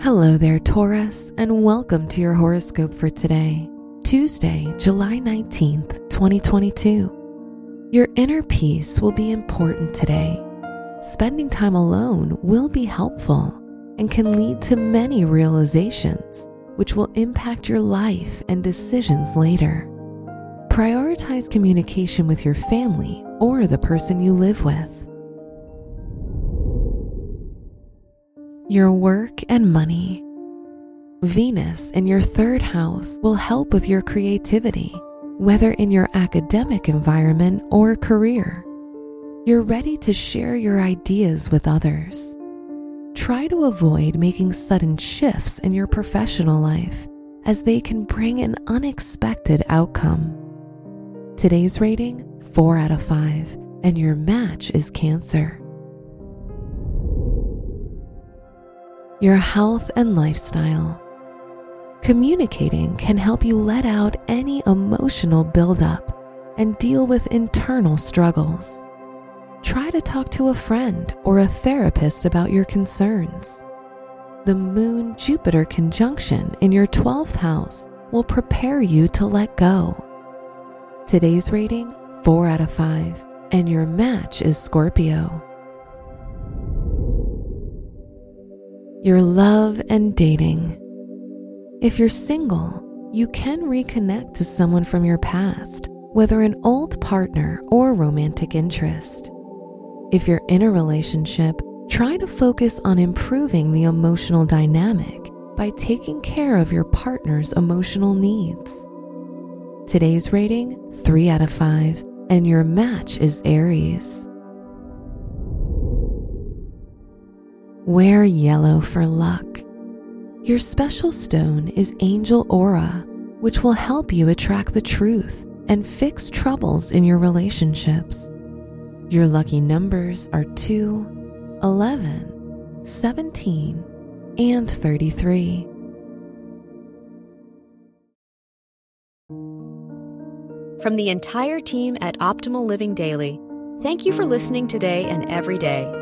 Hello there, Taurus, and welcome to your horoscope for today, Tuesday, July 19th, 2022. Your inner peace will be important today. Spending time alone will be helpful and can lead to many realizations, which will impact your life and decisions later. Prioritize communication with your family or the person you live with. Your work and money. Venus in your third house will help with your creativity, whether in your academic environment or career. You're ready to share your ideas with others. Try to avoid making sudden shifts in your professional life, as they can bring an unexpected outcome. Today's rating 4 out of 5, and your match is Cancer. Your health and lifestyle. Communicating can help you let out any emotional buildup and deal with internal struggles. Try to talk to a friend or a therapist about your concerns. The Moon Jupiter conjunction in your 12th house will prepare you to let go. Today's rating 4 out of 5, and your match is Scorpio. Your love and dating. If you're single, you can reconnect to someone from your past, whether an old partner or romantic interest. If you're in a relationship, try to focus on improving the emotional dynamic by taking care of your partner's emotional needs. Today's rating 3 out of 5, and your match is Aries. Wear yellow for luck. Your special stone is Angel Aura, which will help you attract the truth and fix troubles in your relationships. Your lucky numbers are 2, 11, 17, and 33. From the entire team at Optimal Living Daily, thank you for listening today and every day.